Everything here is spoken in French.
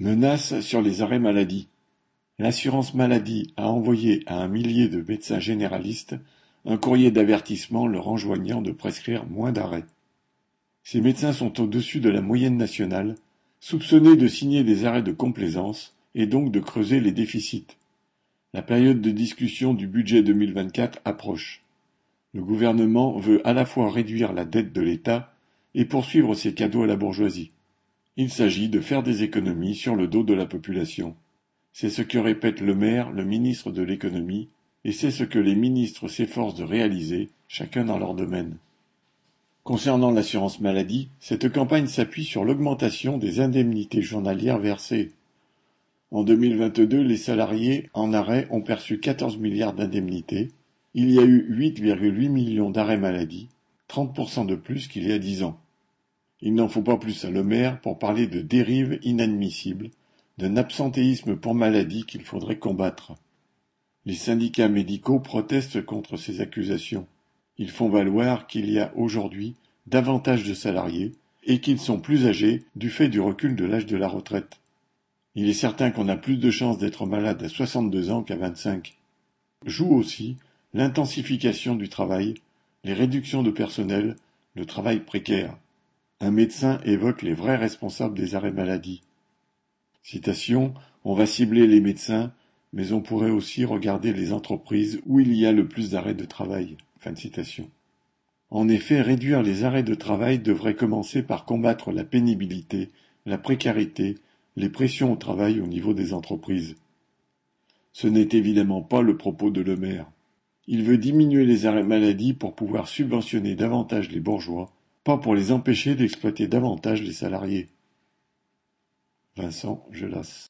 Menace sur les arrêts maladie. L'assurance maladie a envoyé à un millier de médecins généralistes un courrier d'avertissement leur enjoignant de prescrire moins d'arrêts. Ces médecins sont au-dessus de la moyenne nationale, soupçonnés de signer des arrêts de complaisance et donc de creuser les déficits. La période de discussion du budget 2024 approche. Le gouvernement veut à la fois réduire la dette de l'État et poursuivre ses cadeaux à la bourgeoisie. Il s'agit de faire des économies sur le dos de la population. C'est ce que répète le maire, le ministre de l'économie, et c'est ce que les ministres s'efforcent de réaliser, chacun dans leur domaine. Concernant l'assurance maladie, cette campagne s'appuie sur l'augmentation des indemnités journalières versées. En 2022, les salariés en arrêt ont perçu 14 milliards d'indemnités. Il y a eu 8,8 millions d'arrêts maladie, 30% de plus qu'il y a dix ans. Il n'en faut pas plus à Le Maire pour parler de dérives inadmissibles, d'un absentéisme pour maladie qu'il faudrait combattre. Les syndicats médicaux protestent contre ces accusations. Ils font valoir qu'il y a aujourd'hui davantage de salariés et qu'ils sont plus âgés du fait du recul de l'âge de la retraite. Il est certain qu'on a plus de chances d'être malade à 62 ans qu'à 25. Joue aussi l'intensification du travail, les réductions de personnel, le travail précaire. Un médecin évoque les vrais responsables des arrêts maladie. On va cibler les médecins, mais on pourrait aussi regarder les entreprises où il y a le plus d'arrêts de travail. En effet, réduire les arrêts de travail devrait commencer par combattre la pénibilité, la précarité, les pressions au travail au niveau des entreprises. Ce n'est évidemment pas le propos de Le Maire. Il veut diminuer les arrêts maladie pour pouvoir subventionner davantage les bourgeois pas pour les empêcher d'exploiter davantage les salariés. Vincent Gelas